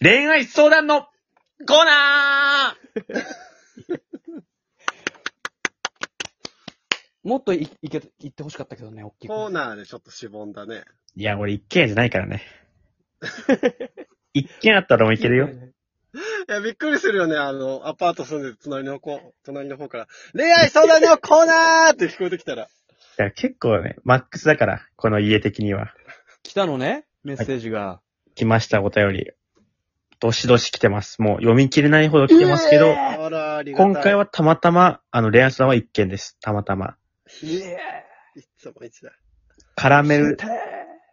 恋愛相談のコーナ もっとい、いけ、言ってほしかったけどね、大きいコーナーでちょっとしぼんだね。ーいや、俺一軒家じゃないからね。一軒あったらもういけるよ。いや、びっくりするよね。あの、アパート住んでる隣の子、隣の方から、恋愛相談のコーナーって聞こえてきたら。いや、結構ね、マックスだから、この家的には。来たのね、メッセージが。来ました、お便り。どしどし来てます。もう読み切れないほど来てますけど、あら、ありがたい。今回はたまたま、あの、恋愛相談は一件です。たまたま。いえいつもいつだ。カラメル、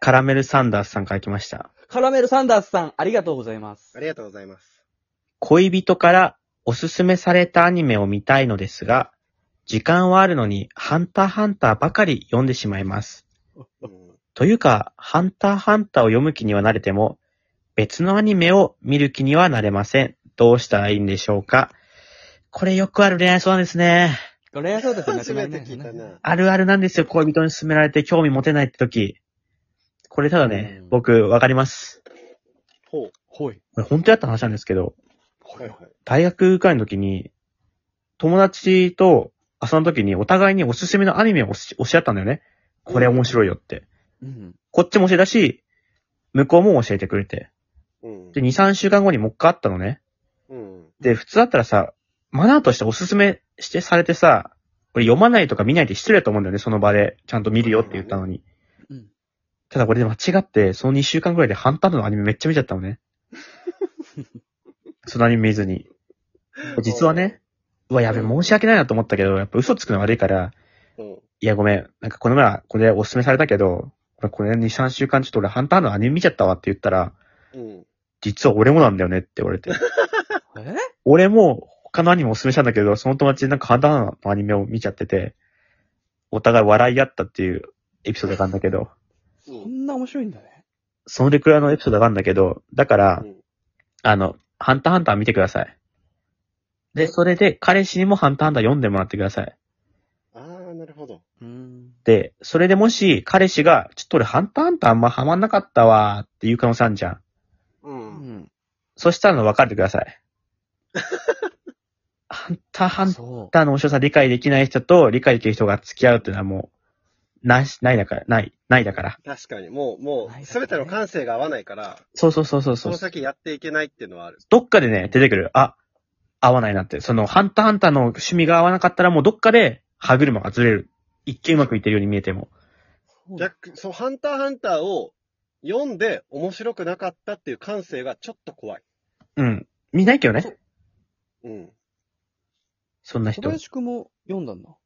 カラメルサンダースさんから来ました。カラメルサンダースさん、ありがとうございますあ。りがとうございます。恋人からおすすめされたアニメを見たいのですが、時間はあるのに、ハンターハンターばかり読んでしまいます。うん。というか、ハンターハンターを読む気にはなれても、別のアニメを見る気にはなれません。どうしたらいいんでしょうか？これよくある恋愛相談ですね。恋愛相談って初めて聞いたな。あるあるなんですよ、恋人に勧められて興味持てないって時。これただねうん、僕、わかります。ほう。ほい。これ本当やった話なんですけど、はいはい。大学会の時に、友達と遊んだ時にお互いにおすすめのアニメを教え教え合ったんだよね。これ面白いよって。うん。こっちも教えたし、向こうも教えてくれて。うんで、。2、3週間後にもう一回会ったのね。うん。で、普通だったらさ、マナーとしておすすめしてされてさ、これ読まないとか見ないって失礼だと思うんだよね、その場で。ちゃんと見るよって言ったのに。うん。ただこれで間違って、その2週間くらいでハンターのアニメめっちゃ見ちゃったのね。そのアニメ見ずに。実はね、うわ、やべ、申し訳ないなと思ったけど、やっぱ嘘つくの悪いから、うん。いや、ごめん。なんかこの前はこれおすすめされたけど、これこれ2、3週間ちょっと俺ハンターのアニメ見ちゃったわって言ったら、うん。実は俺もなんだよねって言われて。え？俺も他のアニメおすすめしたんだけど、その友達なんかハンターのアニメを見ちゃってて、お互い笑い合ったっていうエピソードがあるんだけど、そんな面白いんだね。それくらいのエピソードがあるんだけど、だからう、んあの、ハンターハンター見てください。で、それで彼氏にもハンターハンター読んでもらってください。ああ、なるほど。うん。で、それでもし彼氏が、ちょっと俺ハンターハンターあんまハマんなかったわーっていう可能性あるじゃん。う。うんん。そしたら別れてください。ハンターハンそターの面白さ理解できない人と理解できる人が付き合うっていうのはもう、なし、ないだから、ない、ないだから。確かに。もう、もう、ないだろうねすべての感性が合わないから、そうそうそうそうそうその。先やっていけないっていうのはある。どっかでね、出てくる。あ、合わないなって。その、ハンターハンターの趣味が合わなかったらもうどっかで歯車がずれる。一見うまくいってるように見えても。う。逆、そう、ハンターハンターを読んで面白くなかったっていう感性がちょっと怖い。うん。見ないけどね。うん。小そんな人。林くんも読んだんだ。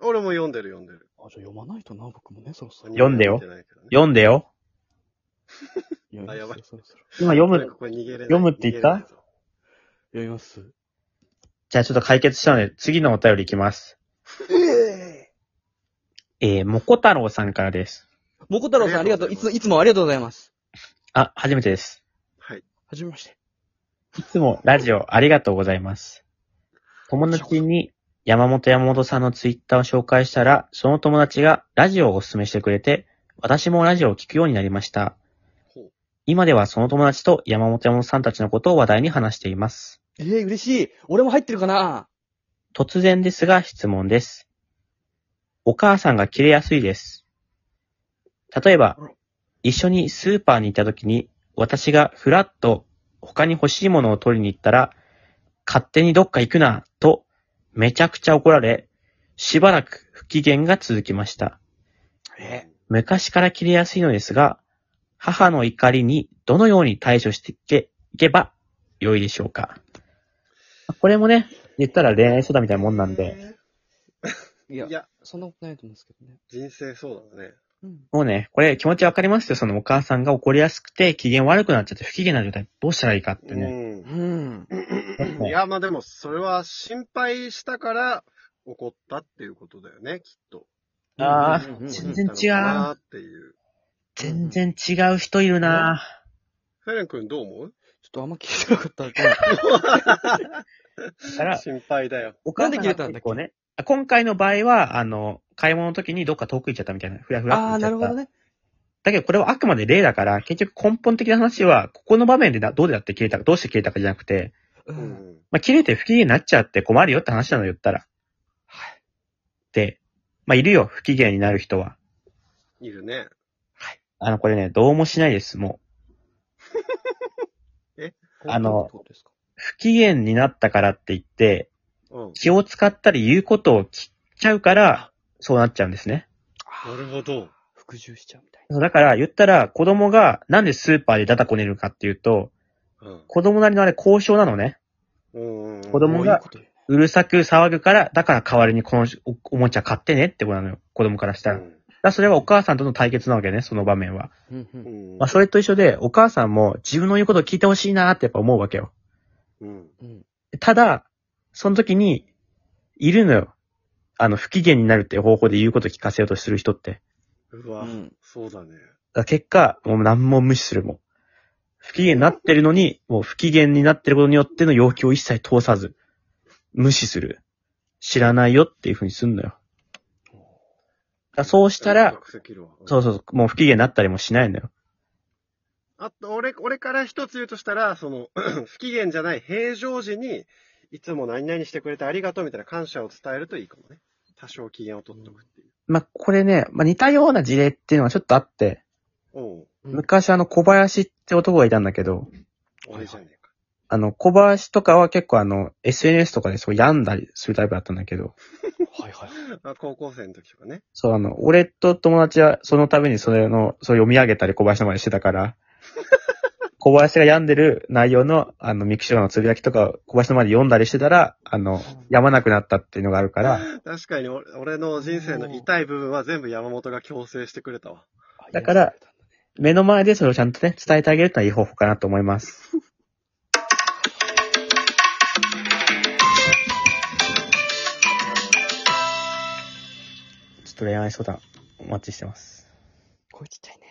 俺も読んでる読んでる。あ、じゃあ読まないとな、僕もね、そろそろ。読んでよ読ないけどね読んでよ。読みますあやばいそろそろ。今読む。ここ逃げれない読むって言った？逃げれないぞ読みます。じゃあちょっと解決したので、次のお便りいきます。ええー、もこ太郎さんからです。もこ太郎さんありがとう。いつ、いつもありがとうございます。あ、初めてです。はい。はじめまして。いつもラジオありがとうございます。友達に山本山本さんのツイッターを紹介したら、その友達がラジオをお勧めしてくれて、私もラジオを聞くようになりました。ほう。今ではその友達と山本山本さんたちのことを話題に話しています。えー、嬉しい。俺も入ってるかな突然ですが質問です。お母さんが切れやすいです。例えば、一緒にスーパーに行った時に、私がふらっと他に欲しいものを取りに行ったら、勝手にどっか行くな、と、めちゃくちゃ怒られ、しばらく不機嫌が続きました。え？昔から切れやすいのですが、母の怒りにどのように対処していけいけば良いでしょうか。これもね、言ったら恋愛相談みたいなもんなんで、いやい、や、そんなことないと思うんですけどね。人生そうだね。うん。もうね、これ気持ちわかりますよ。そのお母さんが怒りやすくて機嫌悪くなっちゃって不機嫌な状態どうしたらいいかってね。うん。うん。いや、まあでも、それは心配したから怒ったっていうことだよね、きっと。ああ、全然違う。なっていう。全然違う人いるなフェレン君どう思う？ちょっとあんま聞いてなかった。だから、心配だよ。お母さんがなんで切れたんだっけ？結構ね、あ今回の場合は、あの、買い物の時にどっか遠く行っちゃったみたいな。ふらふらってああ、行っちゃった。なるほどね。だけどこれはあくまで例だから、結局根本的な話は、ここの場面でなどうやって切れたか、どうして切れたかじゃなくて、う。うんん。まあ、切れて不機嫌になっちゃって困るよって話なの言ったら。はい。で、まあ、いるよ、不機嫌になる人は。いるね。あの、これね、どうもしないです、も あのどういうことですか？う。不機嫌になったからって言って、うん。気を使ったり言うことを切っちゃうから、そうなっちゃうんですね。あなるほど。服従しちゃうみたいそうだから、言ったら、子供がなんでスーパーでダダこねるかっていうと、うん。子供なりのあれ交渉なのね。うん。子供な。がこういうことよねうるさく騒ぐから、だから代わりにこのおおもちゃ買ってねってことなのよ。子供からしたら。だからそれはお母さんとの対決なわけね、その場面は。うんう。うんん。まあ、それと一緒で、お母さんも自分の言うことを聞いてほしいなってやっぱ思うわけよ。うん。うん。ただ、その時に、いるのよ。あの、不機嫌になるっていう方法で言うことを聞かせようとする人って。うわ、うんそうだね。だから結果、もう何も無視するもん。不機嫌になってるのに、もう不機嫌になってることによっての要求を一切通さず、無視する。知らないよっていう風にすんのよ。だからそうしたら、学籍るわそうそうそう、もう不機嫌になったりもしないのよ。あと、俺、俺から一つ言うとしたら、その、不機嫌じゃない平常時に、いつも何々してくれてありがとうみたいな感謝を伝えるといいかもね。多少機嫌を取っとくっていう。まあ、これね、まあ、似たような事例っていうのはちょっとあって、おう、うん昔あの小林って男がいたんだけど、俺じゃねえか。あの小林とかは結構あの SNS とかでそう病んだりするタイプだったんだけど、はいはい。あ高校生の時とかね。そうあの、俺と友達はそのためにそれの、それ読み上げたり小林の前でしてたから、小林が病んでる内容のあのミクションのつぶやきとか小林の前で読んだりしてたら、あの、病まなくなったっていうのがあるから、確かに俺俺の人生の痛い部分は全部山本が強制してくれたわ。あだから、目の前でそれをちゃんとね、伝えてあげるってのはいい方法かなと思います。ちょっと恋愛相談お待ちしてます。こいちっちゃいね。